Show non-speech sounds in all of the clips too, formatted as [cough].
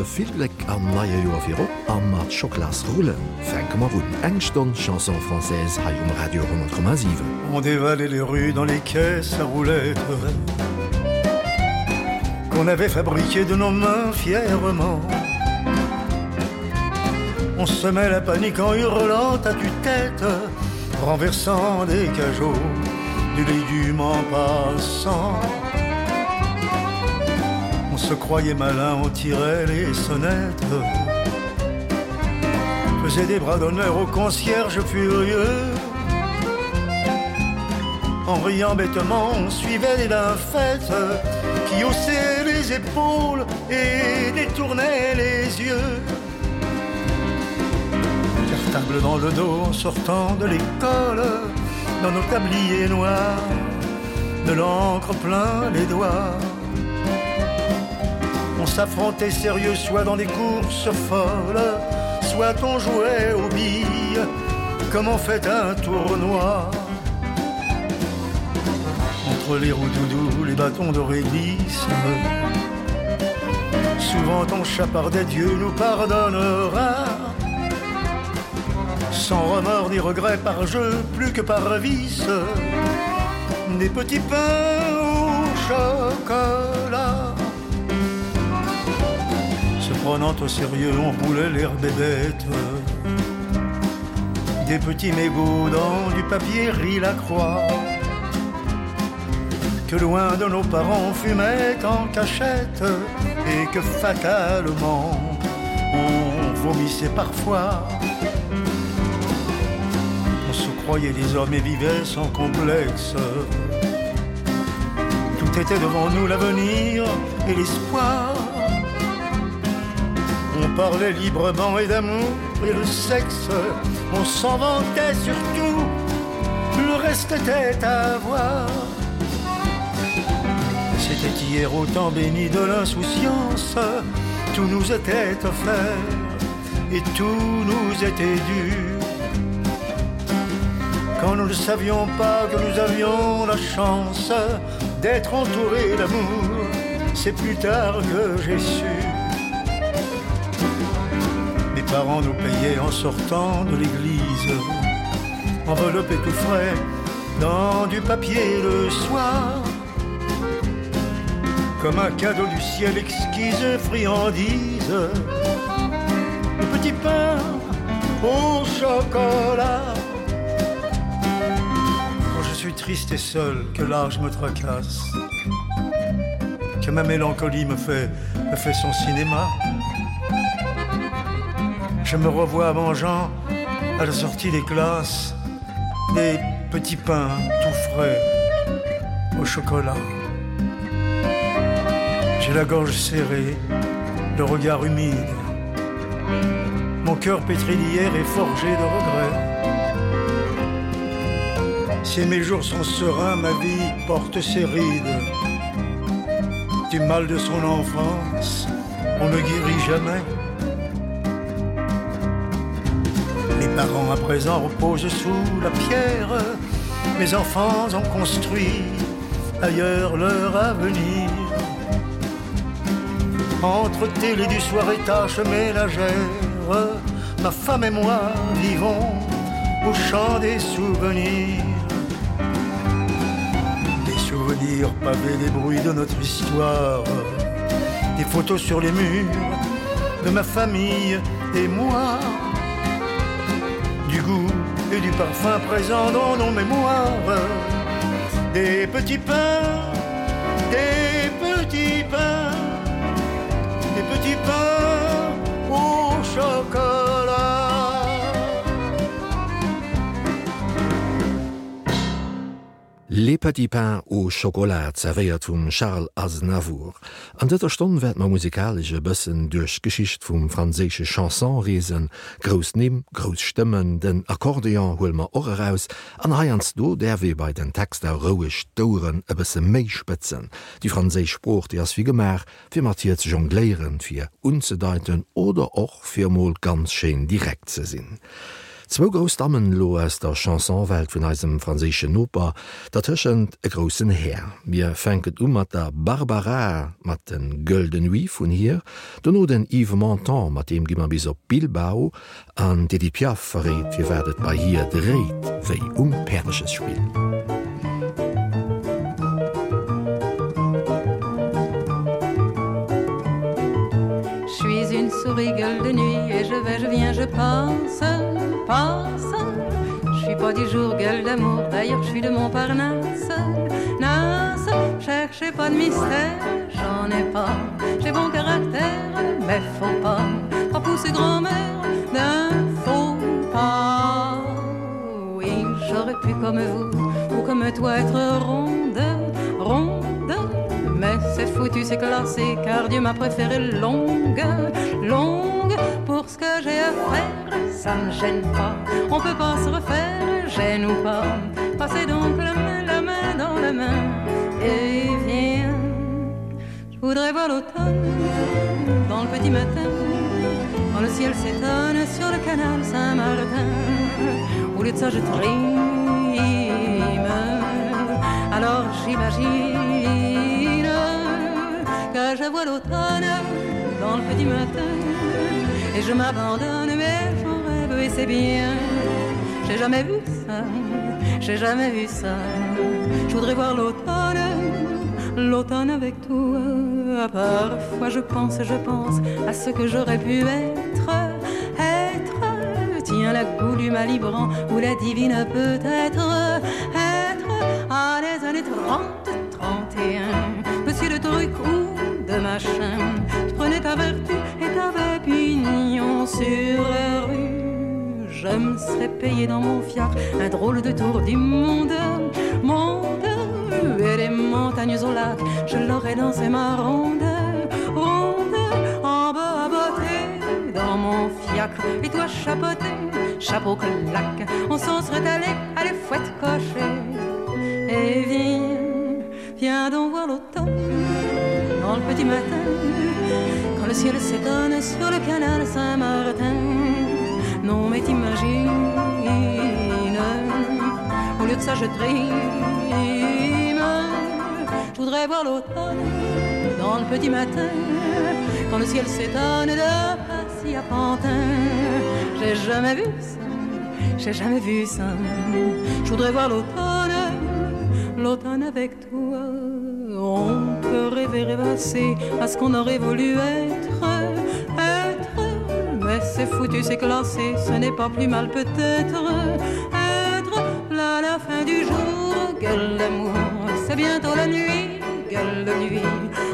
wënsche Fibleck am Maier Joer fir op am mat Schocklas Rullen. Fenke mar wurden engston Chanson Fraés ha um Radio 10,7. On dévalait les rues dans les caisses à roulettes qu'on avait fabriqué de nos mains fièrement. On se met la panique en hurlant à tue-tête, renversant des cajots du légument passant se croyait malin on tirait les sonnettes. Faisait des bras d'honneur au concierge furieux. En riant bêtement on suivait la fête qui haussait les épaules et détournait les yeux. Cartable dans le dos en sortant de l'école dans nos tabliers noirs de l'encre plein les doigts on s'affrontait sérieux soit dans des courses folles soit on jouait aux billes comme on fait un tournoi. Entre les roues doudou les bâtons de réglisse souvent ton chapard des dieux nous pardonnera. Sans remords ni regrets par jeu plus que par vice des petits pains au chocolat prenant au sérieux on roulait l'air bébête des petits mégots dans du papier rit la croix. Que loin de nos parents fumait en cachette et que fatalement on vomissait parfois. On se croyait des hommes et vivait sans complexe. Tout était devant nous l'avenir et l'espoir parlait librement et d'amour et le sexe on s'en vantait surtout. Le reste était à voir. C'était hier autant béni de l'insouciance. Tout nous était offert et tout nous était dû. Quand nous ne savions pas que nous avions la chance d'être entouré d'amour c'est plus tard que j'ai su parents nous payaient en sortant de l'église. Enveloppé tout frais dans du papier le soir. Comme un cadeau du ciel exquise friandise. Le petit pain au chocolat. Quand je suis triste et seul que l'âge me tracasse. Que ma mélancolie me fait son cinéma je me revois mangeant à la sortie des classes des petits pains tout frais au chocolat. J'ai la gorge serrée le regard humide. Mon coeur pétri d'hier est forgé de regrets. Si mes jours sont sereins ma vie porte ses rides. Du mal de son enfance on ne guérit jamais parents à présent reposent sous la pierre. Mes enfants ont construit ailleurs leur avenir. Entre télé du soir et tâches ménagères ma femme et moi vivons au champ des souvenirs. Des souvenirs pavés des bruits de notre histoire. Des photos sur les murs de ma famille et moi et du parfum présent dans nos mémoires. Des petits pains des petits pains des petits pains au chocolat Le Petit Pain o Schokolat zerveiert vum Charles Aznavour. An dëtter Stonn werd ma musikalsche Bëssen duerch Geschicht vum franzésche Chansonreesen, Grous nimm, Grous Stëmmen, den Akkordeon huuel ma och aus, an Haiians do derwe bei den Text der rouech Douren e bësse méich spëtzen. Di Fraéich Spproch dei ass wie gemer, fir matiert ze jongléieren, fir unzedeiten oder och firmolul ganz schein direkt ze sinn. Zwo Gros Dammmen lo ass der Chansonwelt vun eisem franzéschen Oper, dat tëschent e grossen Heer. Mir fenket um mat der Barbara mat den Gölden Wi vun hier, don no den Yves Montan mat dem gimmer bis op Bilbau an de die Piaf verréet, wie werdet bei hier deréet, wéi umperches Spiel. souris gueule de nuit je vais je viens je pense pense. Je suis pas du jour gueule d'amour d'ailleurs je suis de mon parnasse nas cherchez pas de mystère j'en ai pas. J'ai bon caractère mais faut pas. Pas pousser grand-mère d'un faux pas. Oui j'aurais pu comme vous ou comme toi être ronde ronde. Mais c'est foutu c'est classé car Dieu m'a préféré longue longue ce que j'ai à faire ça ne gêne pas. On peut pas se refaire gêne ou pas. Passer donc la main la main dans la main. Et viens je voudrais voir l'automne dans le petit matin quand le ciel s'étonne sur le canal Saint-Martin. Au lieu de ça je trime. Alors j'imagine que je vois l'automne dans le petit matin et je m'abandonne mais j'en rêve et c'est bien. J'ai jamais vu ça j'ai jamais vu ça. Je voudrais voir l'automne l'automne avec toi. Parfois je pense je pense à ce que j'aurais pu être être. Tiens la goût du malibrant ou la divine peut-être être. À les années 30 31 monsieur le truc où de machin prenais ta vertu pignon sur la rue. Je me serais payé dans mon fiac un drôle de tour du monde. Monde et les montagnes au lac je l'aurais dansé ma ronde. Ronde en bas à dans mon fiac et toi chapeauté chapeau que lac on s'en serait allé à les fouettes cocher et viens viens donc voir l'automne dans le petit matin le ciel s'étonne sur le canal Saint-Martin. Non mais t'imagine au lieu de ça je trime. Je voudrais voir l'automne dans le petit matin quand le ciel s'étonne de si à pantin. J'ai jamais vu ça j'ai jamais vu ça. Je voudrais voir l'automne l'automne avec toi. On peut rêver rêvasser à ce qu'on aurait voulu être être. Mais c'est foutu c'est classé ce n'est pas plus mal peut-être. Être là la fin du jour gueule d'amour c'est bientôt la nuit gueule de nuit.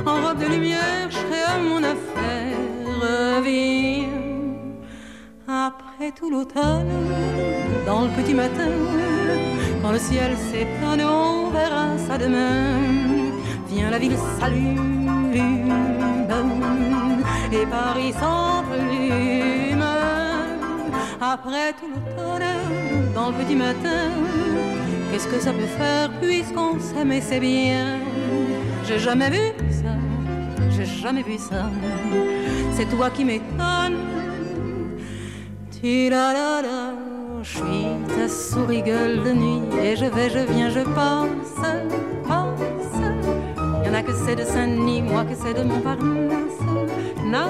En robe de lumière je serai à mon affaire vie après tout l'automne dans le petit matin quand le ciel s'étonne on verra ça demain vient la ville s'allume. Et Paris plume après tout l'automne dans le petit matin qu'est-ce que ça peut faire puisqu'on s'aimait c'est bien? J'ai jamais vu ça. J'ai jamais vu ça. C'est toi qui m'étonne tu la la la. Je suis ta souris gueule de nuit et je vais je viens je pense que c'est de Saint-Denis moi que c'est de mon parent nas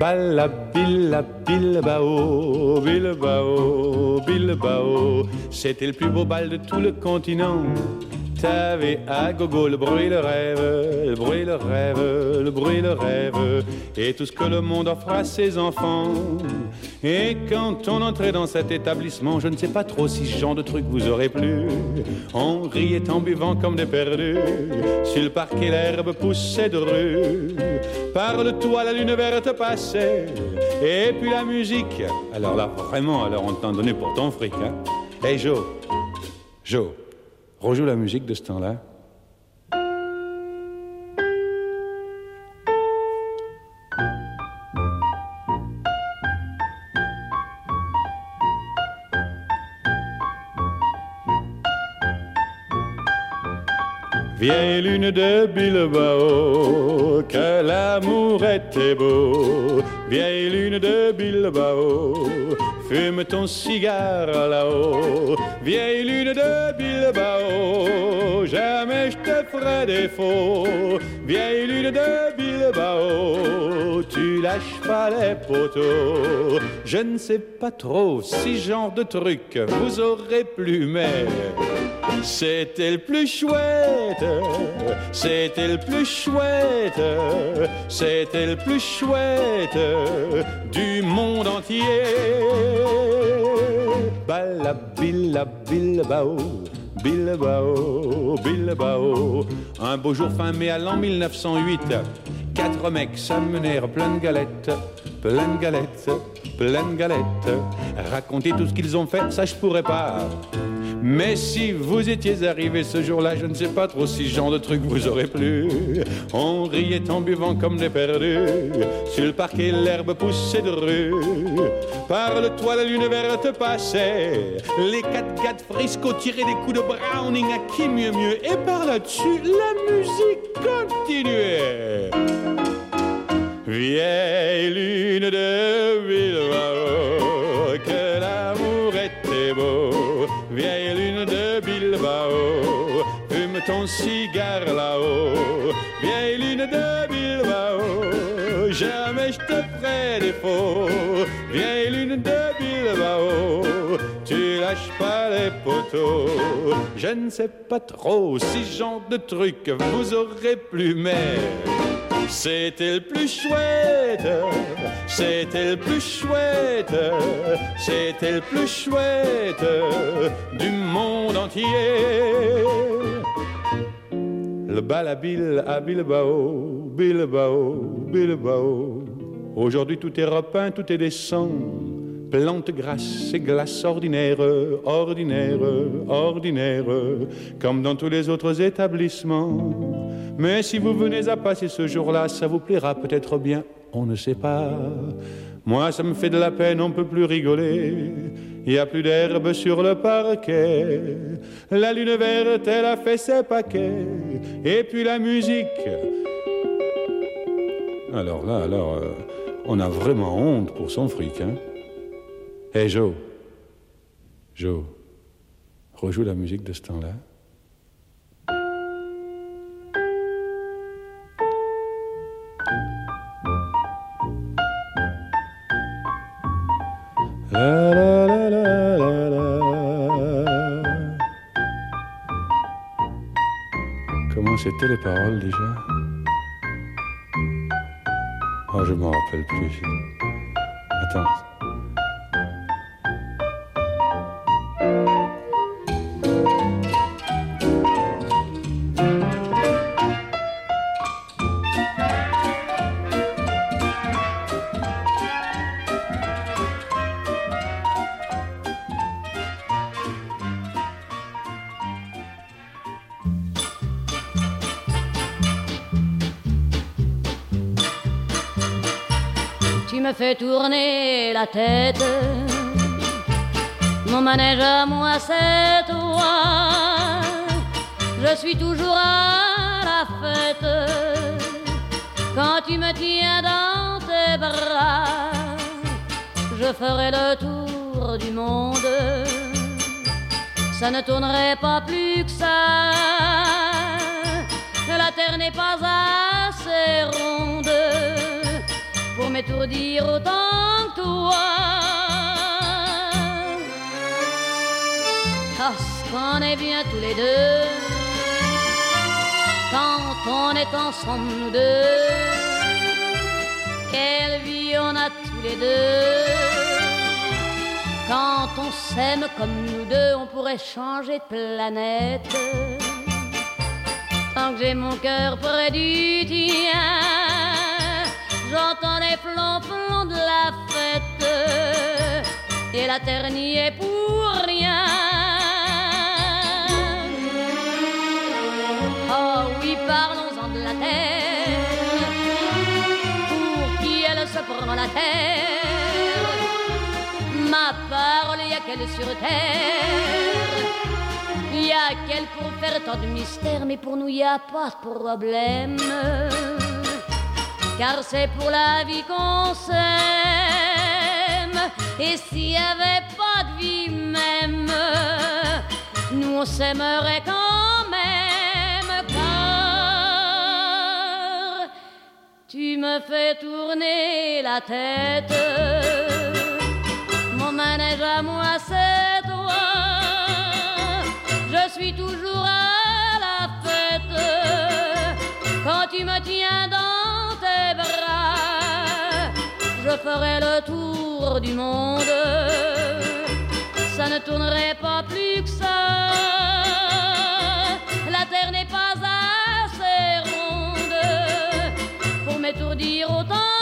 Balla Billa Bilbao Bilbao Bilbao. C'était le plus beau bal de tout le continent t'avais à gogo le bruit le rêve le bruit le rêve le bruit le rêve. Et tout ce que le monde offre à ses enfants. Et quand on entrait dans cet établissement je ne sais pas trop si ce genre de truc vous aurez plu. On riait en buvant comme des perdus. Sur le parquet l'herbe poussait de rue. Par le toit la lune verte passait. Et puis la musique. Alors là vraiment alors on t'en donné pour ton fric hein. Hey Jo. Jo Rejoue la musique de ce temps-là. Vieille lune de Bilbao, que l'amour était beau. Vieille lune de Bilbao, fume ton cigare là-haut vieille lune de Bilbao. Jamais je te ferai défaut vieille lune de Bilbao. Tu lâches pas les poteaux. Je ne sais pas trop si genre de truc vous aurez plus mais c'était le plus chouette. C'était le plus chouette. C'était le plus chouette du monde entier. Bala billa bilbao bilbao bilbao un beau jour fin mai à l'an 1908 quatre mecs s'amenèrent plein de galettes plein de galettes plein de galettes raconter tout ce qu'ils ont fait ça je pourrais pas mais si vous étiez arrivé ce jour là je ne sais pas trop si genre de truc vous aurez plus on riait en buvant comme des perdus. Sur le parquet l'herbe poussait de rue. Par le toit de lune verte passait. Les quatre quatre frisco tiraient des coups de browning à qui mieux mieux. Et par là-dessus la musique continuait. Vieille lune de Bilbao ton cigare là-haut. Vieille lune de Bilbao. Jamais je te ferai défaut. Vieille lune de Bilbao. Tu lâches pas les poteaux. Je ne sais pas trop si genre de truc vous aurez plus mais c'était le plus chouette. C'était le plus chouette. C'était le plus chouette du monde entier le bal à bill à bilbao bilbao bilbao. Aujourd'hui tout est repeint tout est descend plante grasse et glace ordinaire ordinaire ordinaire. Comme dans tous les autres établissements. Mais si vous venez à passer ce jour là ça vous plaira peut-être bien. On ne sait pas. Moi ça me fait de la peine on peut plus rigoler il y a plus d'herbe sur le parquet. La lune verte elle a fait ses paquets. Et puis la musique. Alors là alors euh, on a vraiment honte pour son fric hein. Hey Joe. Joe rejoue la musique de ce temps là la, la, la, la, c'était les paroles déjà? Oh, je m'en rappelle plus. Attends me fait tourner la tête. Mon manège à moi c'est toi. Je suis toujours à la fête. Quand tu me tiens dans tes bras je ferai le tour du monde. Ça ne tournerait pas plus que ça. La terre n'est pas assez ronde m'étourdir autant que toi. Parce qu'on est bien tous les deux quand on est ensemble nous deux. Quelle vie on a tous les deux. Quand on s'aime comme nous deux on pourrait changer de planète. Tant que j'ai mon coeur près du tien j'entends les flonflons de la fête. Et la terre n'y est pour rien. Oh oui parlons-en de la terre. Pour qui elle se prend la terre? Ma parole y a qu'elle sur terre? Y a quel pour faire tant de mystère mais pour nous y a pas de problème car c'est pour la vie qu'on s'aime. Et s'il y avait pas de vie même nous on s'aimerait quand même. Car tu me fais tourner la tête. Mon manège à moi c'est je ferai le tour du monde. Ça ne tournerait pas plus que ça. La terre n'est pas assez ronde pour m'étourdir autant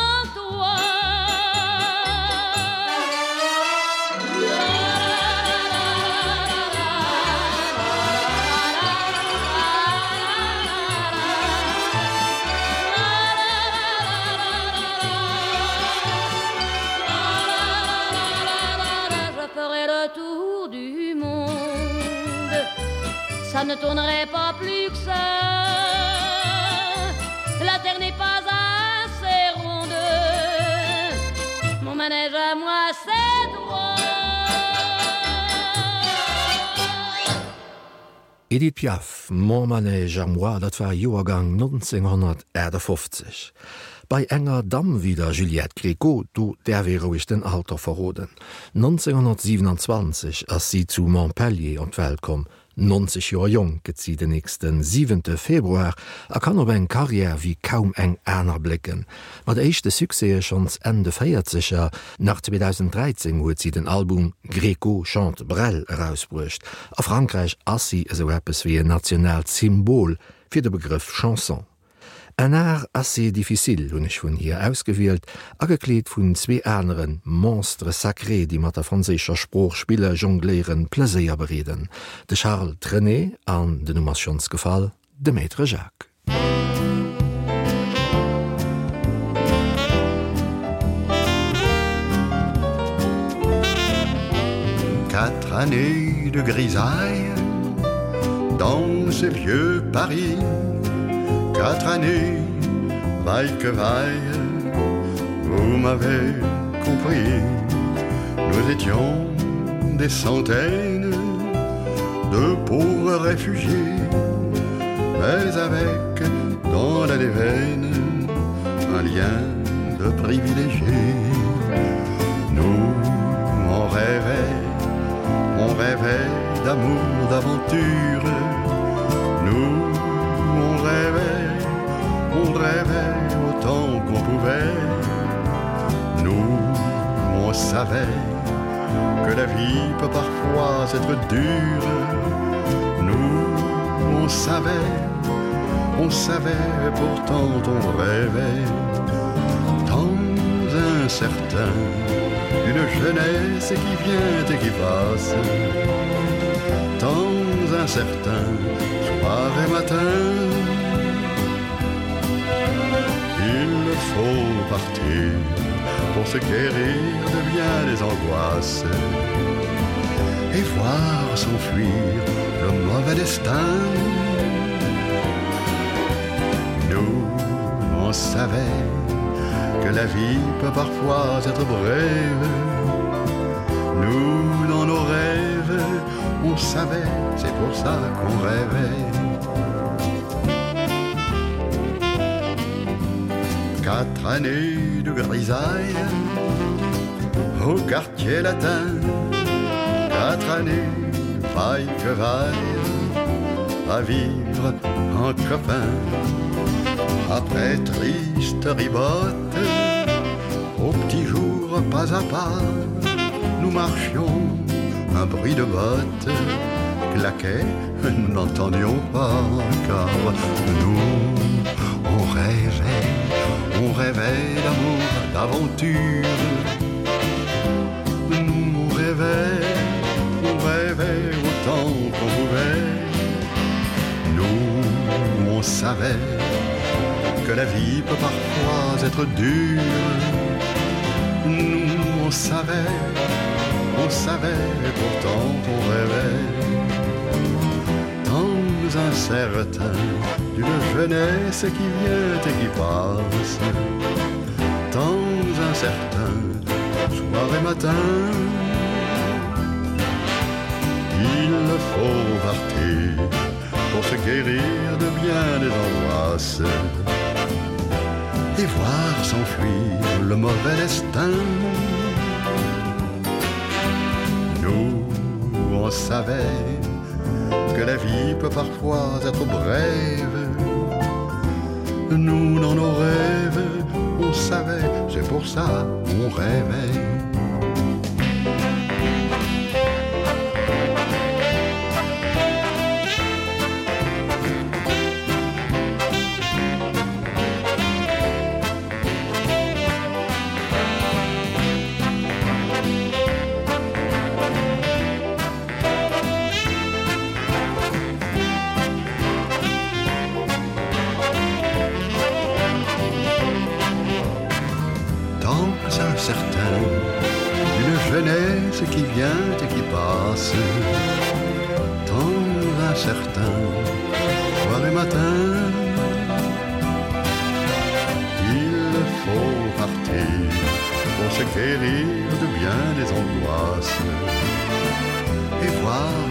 ne tournerai pas plus que ça la terre n'est pas assez ronde mon manège à moi c'est droit Edith Piaf, Mormanège am Moir dat war Joergang 1950. Bei enger Dam wieder Juliette Greco du derweroich den Alter verroden. 1927 ass sie zu Montpellier und Weltkom 90 Joer Jong gezi den nächsten 7. Februar er kann op eng Karriere wie kaum eng Äner blicken. mat eischchte echte Suse schons Ende feiert sicher nach 2013 huet sie den Album „Greco chant Brell herausbrucht. A Frankreich assi eso Appppes wie e national Symbol fir de Begriff Chanson. En Ä assez difficil ich vun hier ausgewählt, agekleet vun zwe Äneren monstre sacré, die mat der franzécher Spruchspiele jongléieren plaéier bereden, de Charles Trené an den Nummertionsgefall de Maître Jacques. Quatre années de grisaille dans ce vieux Paris quatre années vaille que vaille vous m'avez compris. Nous étions des centaines de pauvres réfugiés mais avec dans la déveine un lien de privilégié nous on rêvait on rêvait d'amour d'aventure. Nous on rêvait on rêvait autant qu'on pouvait. Nous on savait que la vie peut parfois être dure. Nous on savait on savait pourtant on rêvait. Dans un certain une jeunesse qui vient et qui passe. Dans un certain soir et matin faut partir pour se guérir de bien les angoisses et voir s'enfuir le mauvais destin. Nous on savait que la vie peut parfois être brève. Nous dans nos rêves on savait c'est pour ça qu'on rêvait quatre années de grisaille au quartier latin. Quatre années faille que vaille à vivre en copain après triste ribote au petit jour pas à pas nous marchions un bruit de bottes claquait nous n'entendions pas car nous on rêvait on rêvait d'amour d'aventure. Nous on rêvait on rêvait autant qu'on pouvait. Nous on savait que la vie peut parfois être dure. Nous on savait on savait pourtant on rêvait incertain d'une jeunesse qui vient et qui passe. Temps incertain soir et matin il faut partir pour se guérir de bien des angoisses et voir s'enfuir le mauvais destin. Nous on savait que la vie peut parfois être brève. Nous dans nos rêves on savait c'est pour ça on rêvait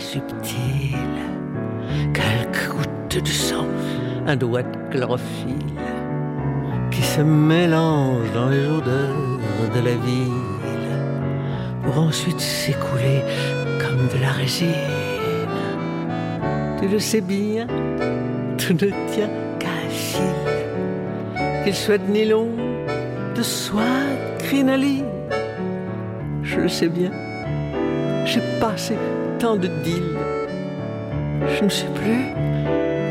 assez subtil quelques gouttes de sang un doigt de chlorophylle qui se mélange dans les odeurs de la ville pour ensuite s'écouler comme de la résine. Tu le sais bien tu ne tiens qu'à fil qu'il soit de nylon de soie crinaline je le sais bien j'ai passé tant de deals je ne sais plus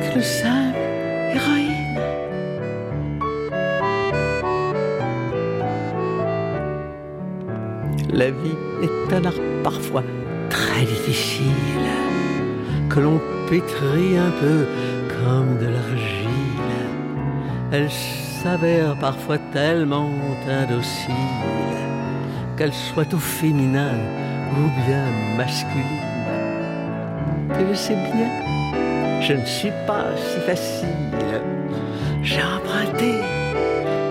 que le simple héroïne. La vie est un art parfois très difficile que l'on pétrit un peu comme de l'argile. Elle s'avère parfois tellement indocile qu'elle soit au féminin ou bien masculine Tu le sais bien. Je ne suis pas si facile. J'ai emprunté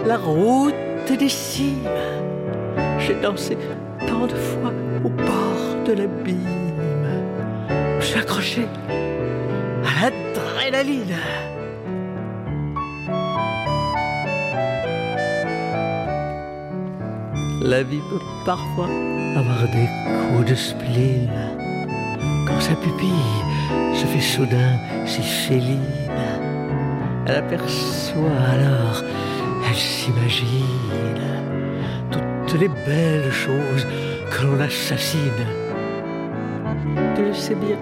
la route des cimes. J'ai dansé tant de fois au bord de l'abîme. J'ai accroché à l'adrénaline. La vie peut parfois avoir des coups de spleen sa pupille se fait soudain si féline. Elle aperçoit alors elle s'imagine toutes les belles choses que l'on assassine. Tu le sais bien.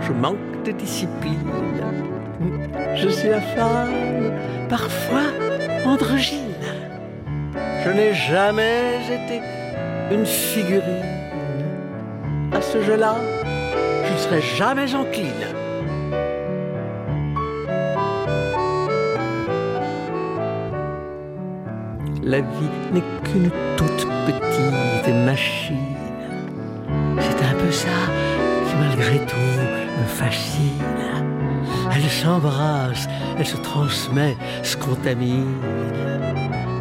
Je manque de discipline. Je suis la femme parfois androgyne. Je n'ai jamais été une figurine ce jeu là je ne serai jamais encline la vie n'est qu'une toute petite machine. C'est un peu ça qui malgré tout me fascine. Elle s'embrasse elle se transmet se contamine.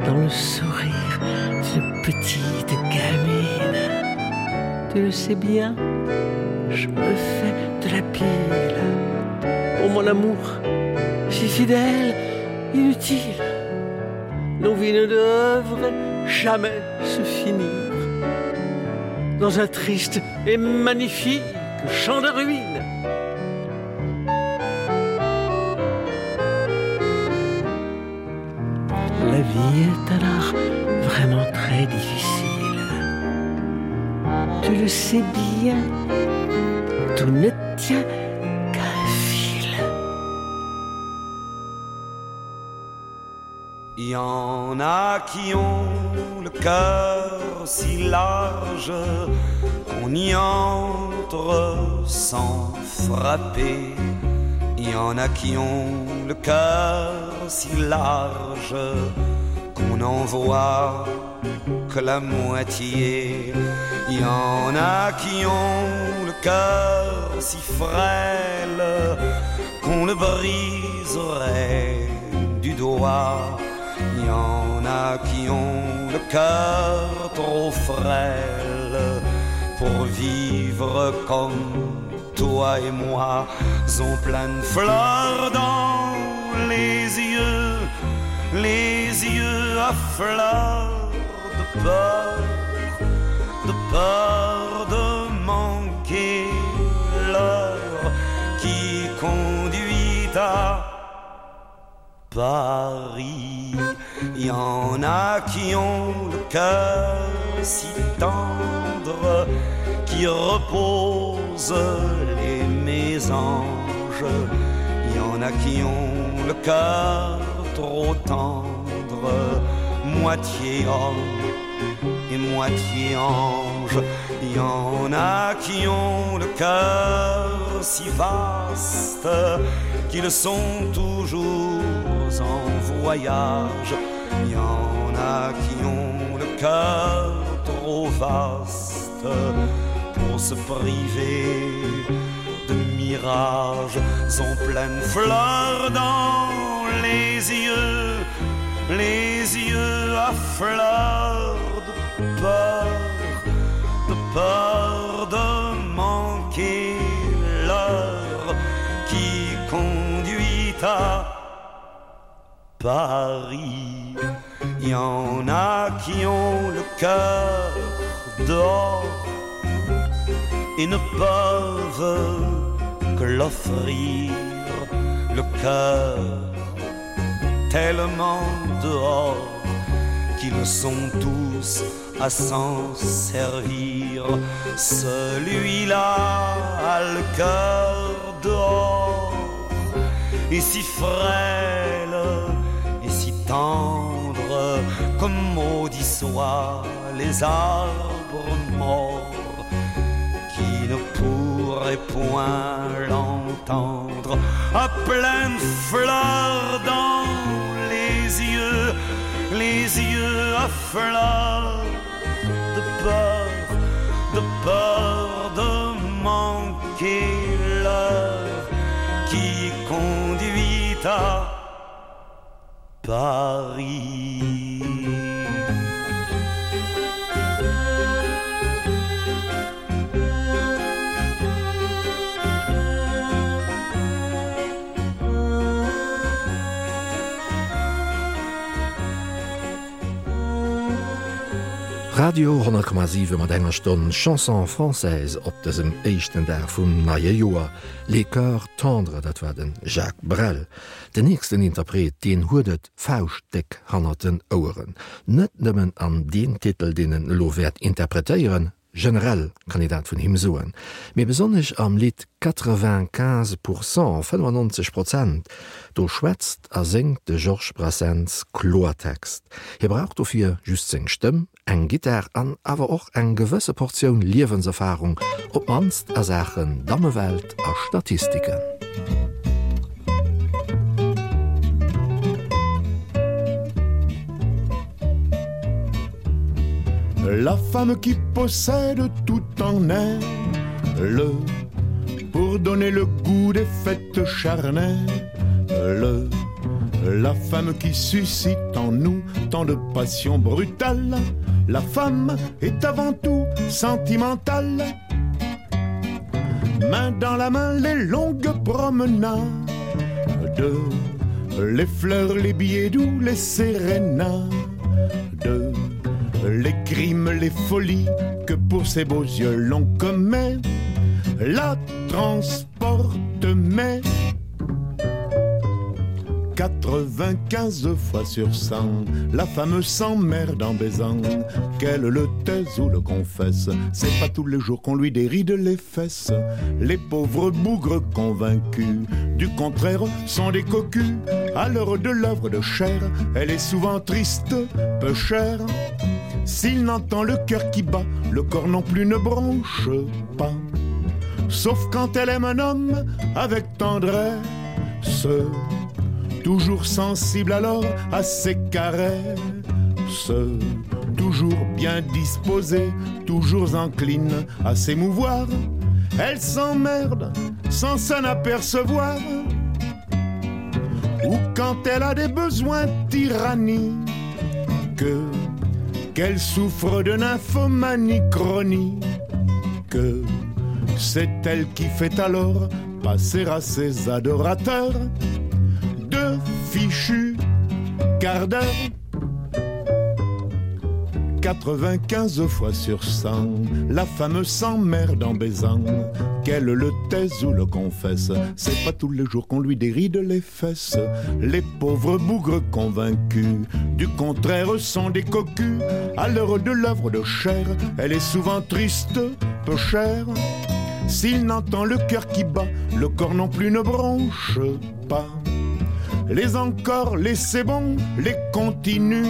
Dans le sourire d'une petite tu le sais bien je me fais de la pile. Pour mon amour si fidèle inutile. Nos vies ne devraient jamais se finir. Dans un triste et magnifique champ de ruines sais bien, tout ne tient qu'à fil. Il y en a qui ont le cœur si large qu'on y entre sans frapper. Il y en a qui ont le cœur si large qu'on en voit que la moitié il y en a qui ont le cœur si frêle qu'on le briserait du doigt. Il y en a qui ont le cœur trop frêle pour vivre comme toi et moi ont plein de fleurs dans les yeux les yeux à fleurs de peur peur de manquer l'heure qui conduit à Paris. Il y en a qui ont le cœur si tendre qui repose les mésanges. Il y en a qui ont le cœur trop tendre moitié homme moitié ange. Il y en a qui ont le cœur si vaste qu'ils sont toujours en voyage. Il y en a qui ont le cœur trop vaste pour se priver de mirages. Sont pleines fleurs dans les yeux les yeux à fleurs peur de peur de manquer l'heure qui conduit à Paris. Il y en a qui ont le cœur d'or et ne peuvent que l'offrir le cœur tellement dehors qu'ils sont tous à s'en servir. Celui-là a le cœur d'or et si frêle et si tendre comme maudit soit les arbres morts qui ne pourrait point l'entendre. À pleine fleur dans les yeux les yeux à fleur de peur de peur de manquer l'heure qui conduit à Paris. Radio 10,7 mat enger Stonnen Chanson Fraais op dessem echten der vum naie Joer, Lekar tendre dat war den Jacques Brell. Den nächsten Interpret den hudet Faustdeck hannerten Ouren, net nëmmen an den Titel denen Lowert interpretéieren, generell Kandidat vun him suen. Me besonnech am Lied 95 Prozent 95 Prozent do schwätzt er singt de Georges Brassens Chlortext. Hi braucht of fir just seg Stëmm, eng Gitter an awer och eng gewësse Portioun Liwenserfahrung, op manst ersächen Dammewelt a Statistiken. La femme qui possède tout en elle le pour donner le goût des fêtes charnelles le la femme qui suscite en nous tant de passion brutale. La femme est avant tout sentimentale. Main dans la main les longues promenades de les fleurs les billets doux les sérénats de les crimes les folies que pour ces beaux yeux l'on commet la transporte mais 95 fois sur 100 la femme s'emmerde en baisant qu'elle le taise ou le confesse. C'est pas tous les jours qu'on lui déride les fesses. Les pauvres bougres convaincus du contraire sont des cocus. À l'heure de l'œuvre de chair elle est souvent triste peu cher s'il n'entend le coeur qui bat le corps non plus ne branche pas. Sauf quand elle aime un homme avec tendresse toujours sensible alors à ses carrés ce toujours bien disposé toujours encline à s'émouvoir elle s'emmerde sans s'en apercevoir. Ou quand elle a des besoins tyrannie que qu'elle souffre de nymphomanie chronie que c'est elle qui fait alors passer à ses adorateurs de fichu quart d'heure 95 fois sur 100 la femme s'emmerde en baisant. Qu'elle le taise ou le confesse c'est pas tous les jours qu'on lui déride les fesses. Les pauvres bougres convaincus du contraire sont des cocus. À l'heure de l'œuvre de chair elle est souvent triste peu chère. S'il n'entend le coeur qui bat le corps non plus ne branche pas. Les encore laissez bon les continue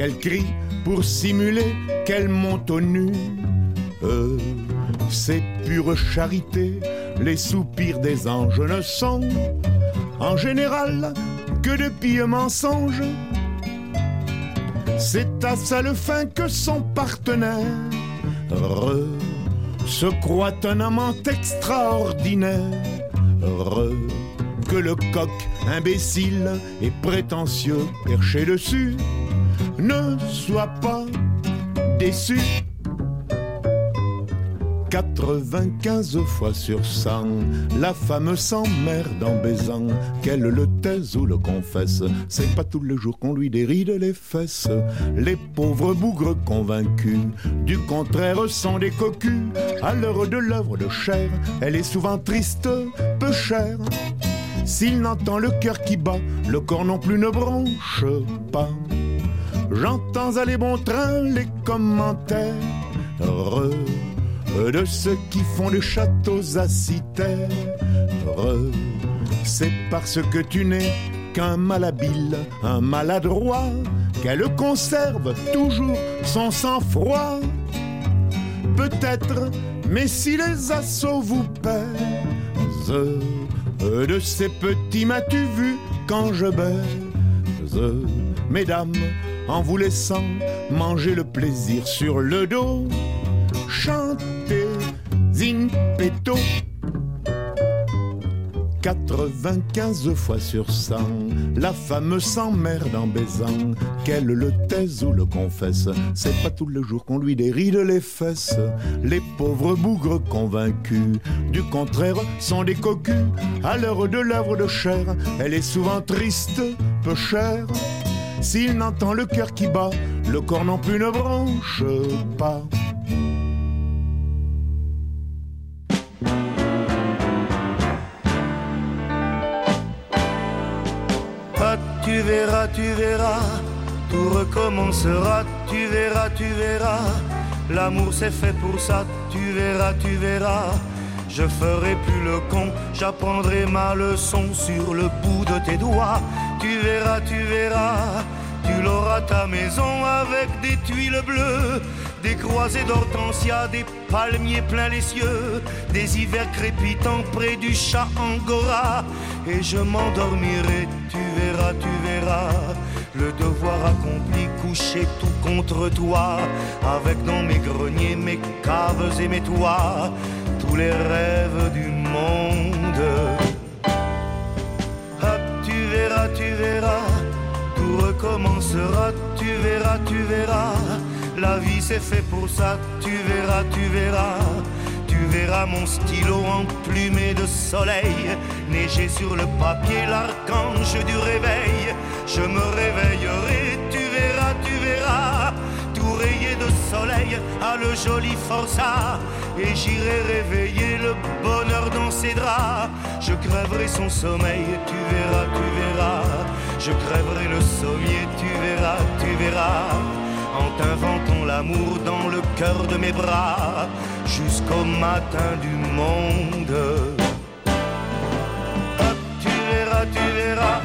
qu'elle crie pour simuler qu'elle monte au nu. Euh, c'est pure charité les soupirs des anges ne sont en général que de pires mensonges. C'est à ça le fin que son partenaire re se croit un amant extraordinaire. Re que le coq imbécile et prétentieux perché dessus ne soit pas déçu. 95 fois sur 100 la femme s'emmerde en baisant. Qu'elle le taise ou le confesse c'est pas tous les jours qu'on lui déride les fesses. Les pauvres bougres convaincus du contraire sont des cocus. À l'heure de l'œuvre de chair elle est souvent triste peu chère. S'il n'entend le coeur qui bat le corps non plus ne branche pas j'entends aller bon train les commentaires re de ceux qui font les châteaux à citer c'est parce que tu n'es qu'un malhabile un maladroit qu'elle conserve toujours son sang-froid. Peut-être mais si les assauts vous pèsent de ces petits m'as-tu vu quand je baise mesdames en vous laissant manger le plaisir sur le dos. Chanter zin peto 95 fois sur 100 la femme s'emmerde en baisant. Qu'elle le taise ou le confesse c'est pas tout le jour qu'on lui déride les fesses. Les pauvres bougres convaincus du contraire sont des cocus. À l'heure de l'œuvre de chair elle est souvent triste peu chère s'il n'entend le coeur qui bat le corps non plus ne branche pas. Tu verras tu verras tout recommencera. Tu verras tu verras l'amour c'est fait pour ça. Tu verras tu verras je ferai plus le con j'apprendrai ma leçon sur le bout de tes doigts. Tu verras tu verras tu l'auras ta maison avec des tuiles bleues des croisées d'hortensia des palmiers plein les cieux des hivers crépitants près du chat angora. Et je m'endormirai tu verras tu verras le devoir accompli coucher tout contre toi avec dans mes greniers mes caves et mes toits tous les rêves du monde. Hop, tu verras tu verras tout recommencera. Tu verras tu verras la vie c'est fait pour ça. Tu verras tu verras tu verras mon stylo emplumé de soleil neiger sur le papier l'archange du réveil. Je me réveillerai tu verras tu verras rayé de soleil à le joli forçat et j'irai réveiller le bonheur dans ses draps. Je crèverai son sommeil tu verras tu verras. Je crèverai le sommier tu verras tu verras. En t'inventant l'amour dans le coeur de mes bras. Jusqu'au matin du monde. Tu verras tu verras.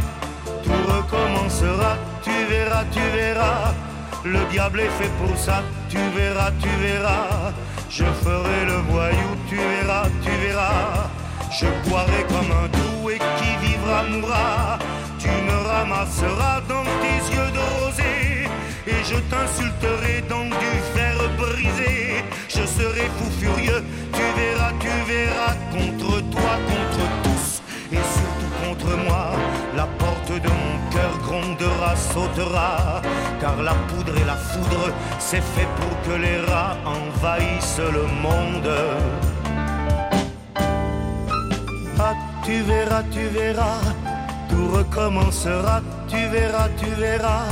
Tout recommencera tu verras tu verras le diable est fait pour ça. Tu verras tu verras. Je ferai le voyou tu verras tu verras. Je boirai comme un doux et qui vivra mourra. Tu me ramasseras dans tes yeux de rosé et je t'insulterai dans du fer brisé. Je serai fou furieux. Tu verras tu verras. Contre toi contre tous. Et surtout contre moi de mon cœur grondera sautera car la poudre et la foudre c'est fait pour que les rats envahissent le monde. Ah, tu verras tu verras tout recommencera tu verras tu verras.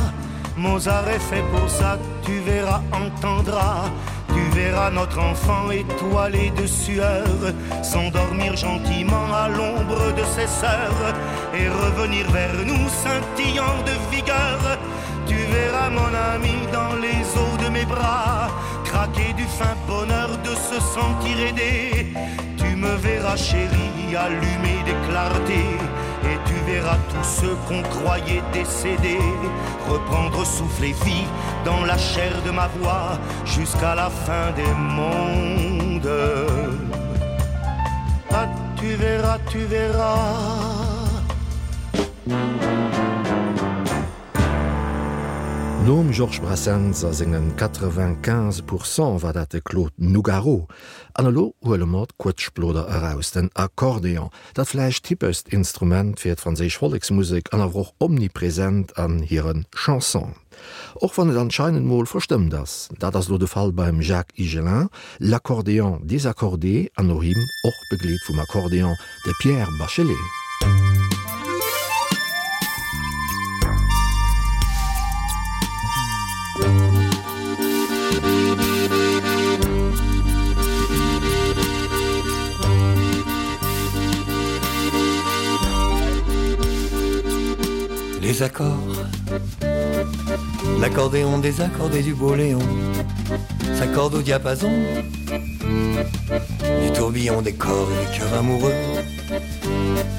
Mozart est fait pour ça tu verras entendras tu verras notre enfant étoilé de sueur s'endormir gentiment à l'ombre de ses sœurs et revenir vers nous scintillant de vigueur. Tu verras mon ami dans les eaux de mes bras craquer du fin bonheur de se sentir aidé. Tu me verras chérie allumer des clartés et tu verras tous ceux qu'on croyait décédés reprendre souffle et vie dans la chair de ma voix jusqu'à la fin des mondes. Ah, tu verras tu verras Nom Georges Brassens a segem 95 Prozent war dat de Klot Nougaro. Analo mat Quetschploder heraus den Akkordeon, dat fleich tippest Instrument fir d Fraésich Follegsmusik an awoch omnipräsent an hireieren Chanson. Och wann et anscheinend moll verstëmm das, dat ass lo de Fall beim Jacques Igelin, l'Akkordeon désaccordé an Norim och begleet vum Akkordeon de Pierre Bachelet. Les accords. L'accordéon des accordés du beau léon s'accorde au diapason. Du tourbillon des corps et les cœurs amoureux.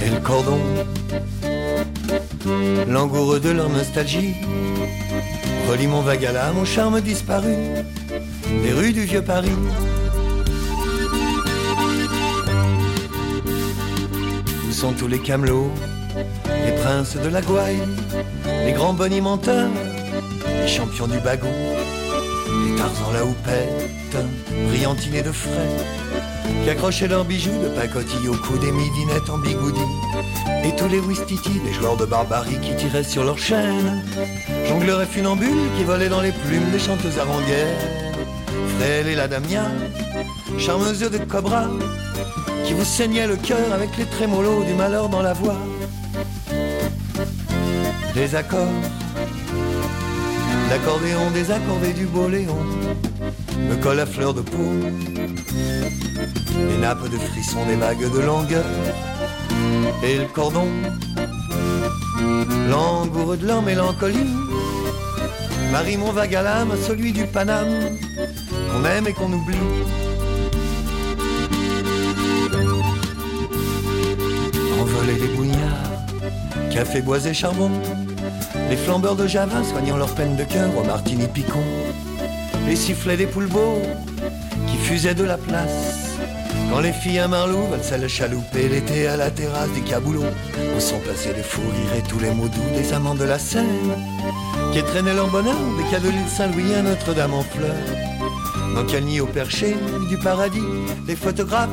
Et le cordon. Langoureux de leur nostalgie. Relie mon là mon charme disparu. Les rues du vieux paris. Où sont tous les camelots? Les princes de la gouaille les grands bonimenteurs les champions du bagot les tarzans la houppette brillantinés de frais qui accrochaient leurs bijoux de pacotille au cou des midinettes en bigoudi et tous les wistiti les joueurs de barbarie qui tiraient sur leur chaîne. Jongleur et funambule qui volaient dans les plumes des chanteuses arandières frêle et la damia charmeuse de cobra qui vous saignait le coeur avec les trémolos du malheur dans la voix des accords l'accordéon des accordés du beau léon. Me colle à fleur de peau. Les nappes de frissons des vagues de longueur et le cordon. Langoureux de leur mélancolie. Marie mon vague à l'âme celui du paname. Qu'on aime et qu'on oublie. Envoler les bouillards café boisé charbon les flambeurs de java soignant leur peine de coeur au martini picon. Les sifflets des poulbeaux qui fusaient de la place. Quand les filles à marlou veulent celle chalouper l'été à la terrasse du caboulon où sont passés les fous rires et tous les mots doux des amants de la scène qui traînaient leur bonheur des cas de l'île Saint-Louis à Notre-Dame en fleurs. Dans nid au perché du paradis les photographes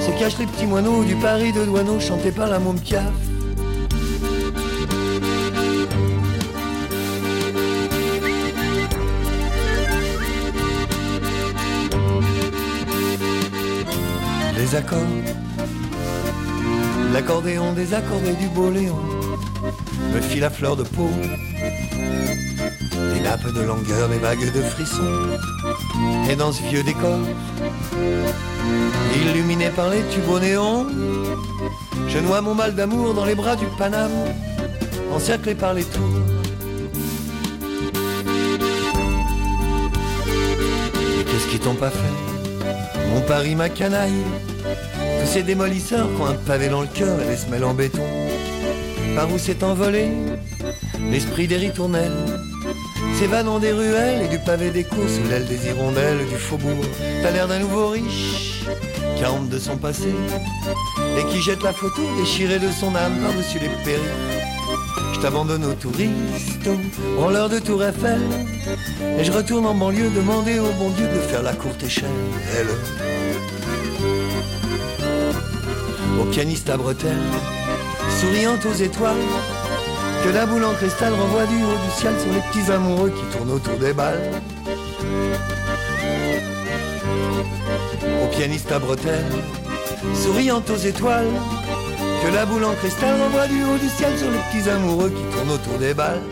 se cachent les petits moineaux du Paris de douaneau chanté par la môme les accords l'accordéon des accordés du beau léon me fit la fleur de peau. Des nappes de longueur des vagues de frissons. Et dans ce vieux décor illuminé par les tubes au néon je noie mon mal d'amour dans les bras du Paname encerclé par les tours. Qu'est-ce qui t'ont pas fait? Mon Paris ma canaille ces démolisseurs qui ont un pavé dans le coeur et les semelles en béton. Par où s'est envolé l'esprit des ritournelles? S'évanant des ruelles et du pavé des cours sous l'aile des hirondelles du faubourg. T'as l'air d'un nouveau riche qui honte de son passé et qui jette la photo déchirée de son âme par-dessus les péris je t'abandonne aux touristes en l'heure de tour Eiffel et je retourne en banlieue demander au bon Dieu de faire la courte échelle. Elle pianiste à bretelle souriante aux étoiles que la boule en cristal renvoie du haut du ciel sur les petits amoureux qui tournent autour des balles. Au pianiste à bretelle souriant aux étoiles que la boule en cristal renvoie du haut du ciel sur les petits amoureux qui tournent autour des balles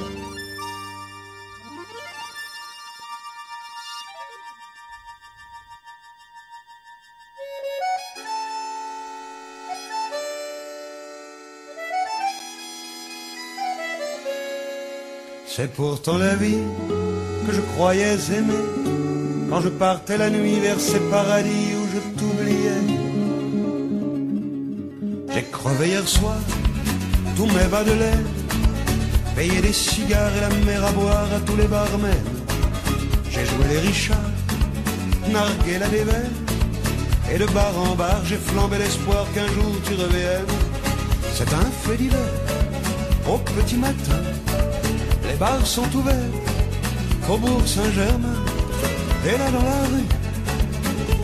C'est pourtant la vie que je croyais aimer quand je partais la nuit vers ces paradis où je t'oubliais. J'ai crevé hier soir tous mes bas de lait payé des cigares et la mer à boire à tous les barmen. J'ai joué les richards, nargué la dévelle et de bar en bar j'ai flambé l'espoir qu'un jour tu reviennes. C'est un fait d'hiver au petit matin les bars sont ouverts Faubourg Saint-Germain et là dans la rue.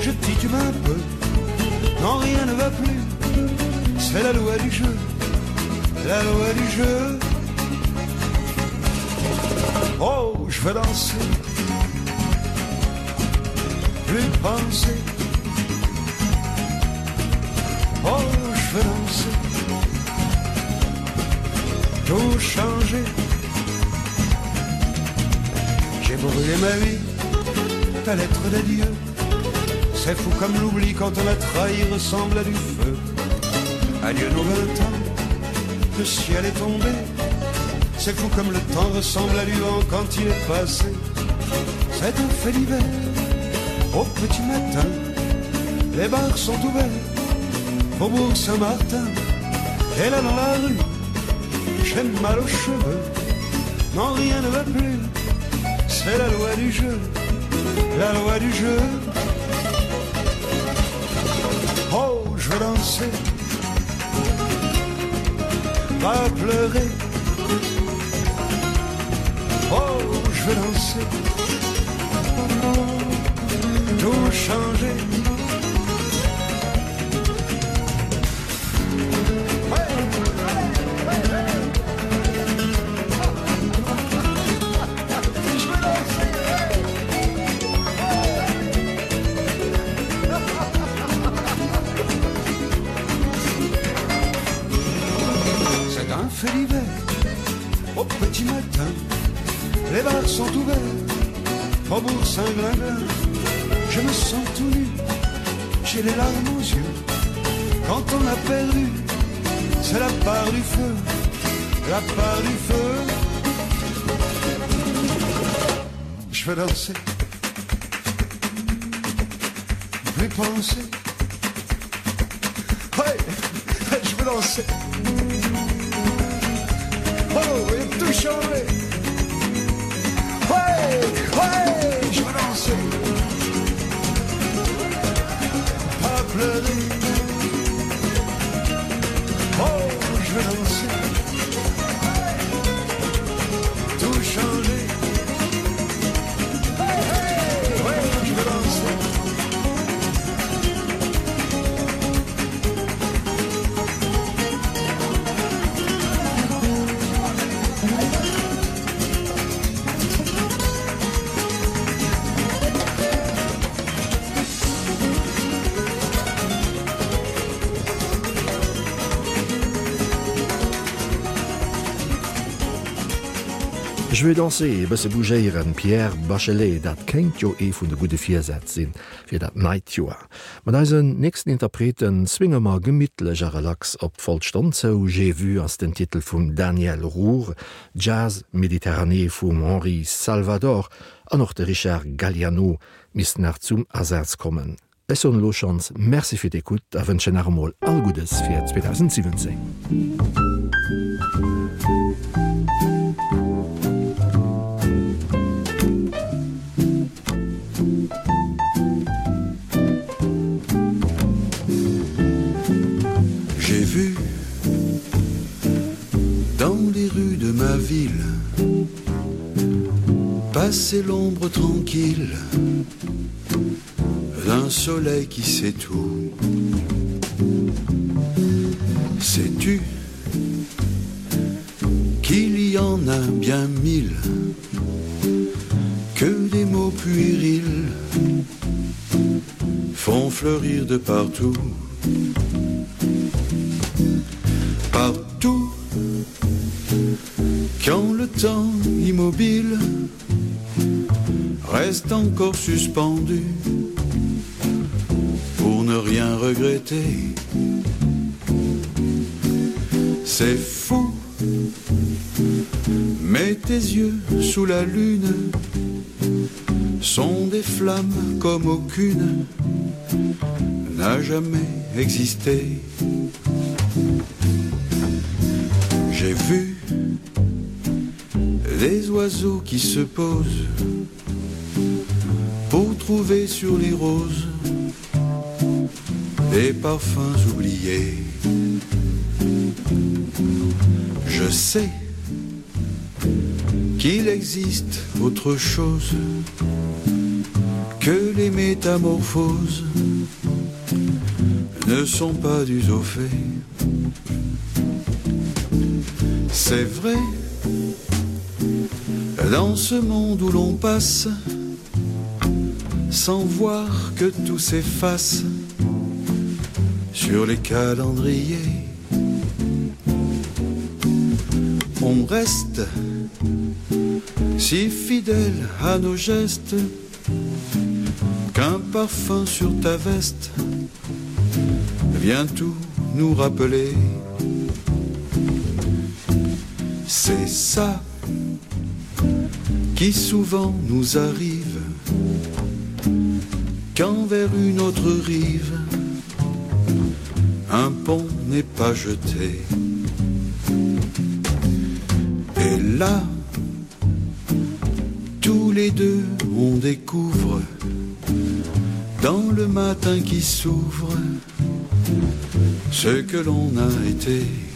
Je titume un peu non rien ne va plus. C'est la loi du jeu la loi du jeu. Oh je veux danser plus penser. Oh je veux danser tout changer j'ai brûlé ma vie ta lettre d'adieu c'est fou comme l'oubli quand on a trahi ressemble à du feu. Adieu nos vingt ans le ciel est tombé. C'est fou comme le temps ressemble à du vent quand il est passé. C'est un fait d'hiver au petit matin les bars sont ouverts. Faubourg saint-martin et là dans la rue j'ai mal aux cheveux. Non rien ne va plus c'est la loi du jeu la loi du jeu. Oh je veux danser pas pleurer. Oh je veux danser tout changer petit matin les bars sont ouverts faubourg saint-glinglin je me sens tout nu j'ai les larmes aux yeux. Quand on a perdu c'est la part du feu la part du feu. Je vais danser plus penser. Ouais, [laughs] je vais danser oh, tout changé ouais, ouais, je vais danser. Pas pleurer Ich will be se bougéieren Pierre Bachelet, dat kenint jo e vun de gute Viersät sinn fir dat neit Joer. Man eisen nächsten Interpreten zwingemer gemmittleger Relax op Volstandzeu j'ai vu ass den Titel vum Daniel Rour, Jazz Mediterranée vum Henri Salvador an noch de Richard Galliano mis nach zum Ersatz kommen. Es on Lochans Merczi fir d'kut awenschen Armoll all Gudes fir 2017. Passer l'ombre tranquille d'un soleil qui sait tout. Sais-tu qu'il y en a bien mille que des mots puérils font fleurir de partout? Partout quand le temps immobile reste encore suspendu pour ne rien regretter. C'est fou. Mais tes yeux sous la lune sont des flammes comme aucune n'a jamais existé. J'ai vu les oiseaux qui se posent pour trouver sur les roses les parfums oubliés. Je sais qu'il existe autre chose que les métamorphoses. Ne sont pas du fait c'est vrai dans ce monde où l'on passe sans voir que tout s'efface sur les calendriers on reste si fidèle à nos gestes qu'un parfum sur ta veste vient tout nous rappeler. C'est ça qui souvent nous arrive quand vers une autre rive un pont n'est pas jeté. Et là tous les deux on découvre dans le matin qui s'ouvre ce que l'on a été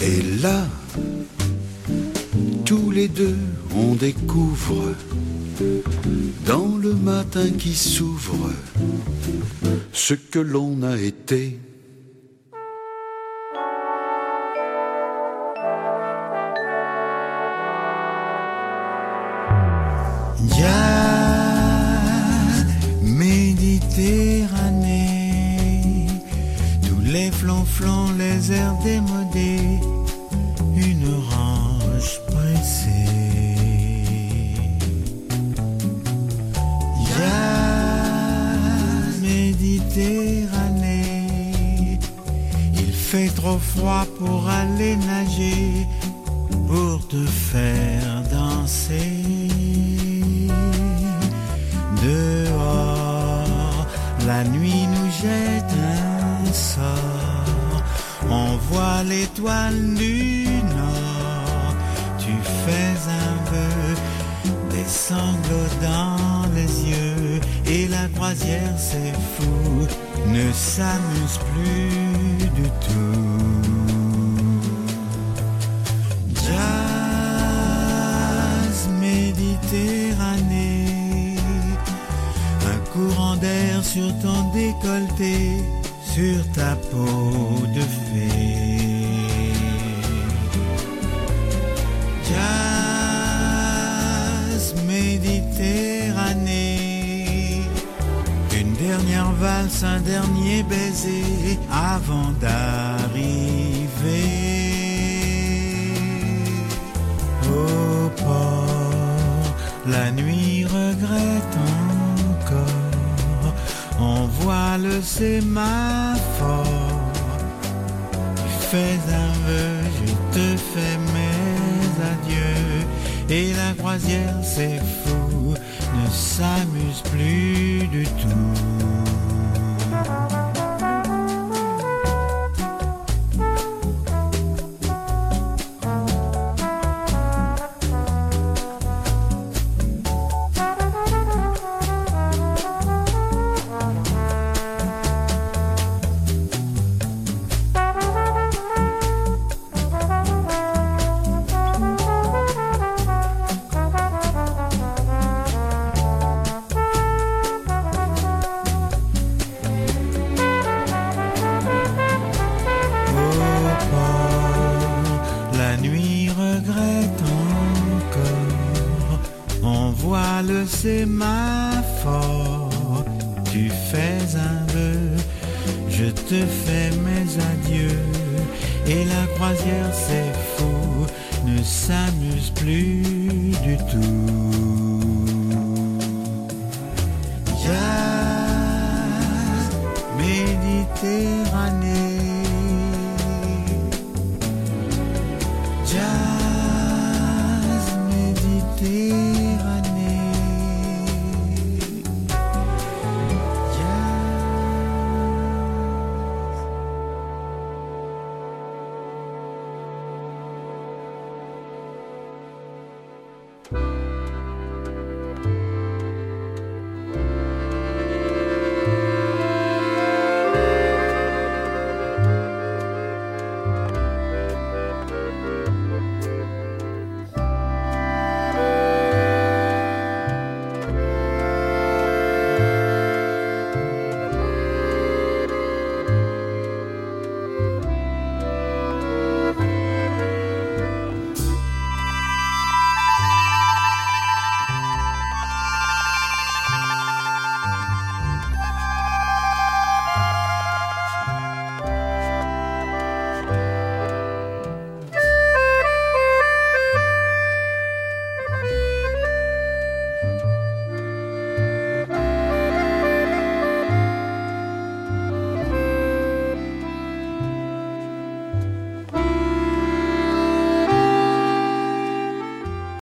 Et là, tous les deux, on découvre, dans le matin qui s'ouvre, ce que l'on a été. froid pour aller nager, pour te faire danser. Dehors, la nuit nous jette un sort. On voit l'étoile du nord. Tu fais un vœu, des sanglots dans les yeux. Et la croisière, c'est fou, ne s'amuse plus du tout. Méditerranée. Un courant d'air sur ton décolleté, sur ta peau de fée. Jazz Méditerranée. Une dernière valse, un dernier baiser avant d'arriver. le sémaphore. Tu fais un vœu, je te fais mes adieux. Et la croisière, c'est fou, ne s'amuse plus du tout. J'envoie le sémaphore, tu fais un vœu, je te fais mes adieux, et la croisière c'est fou, ne s'amuse plus du tout.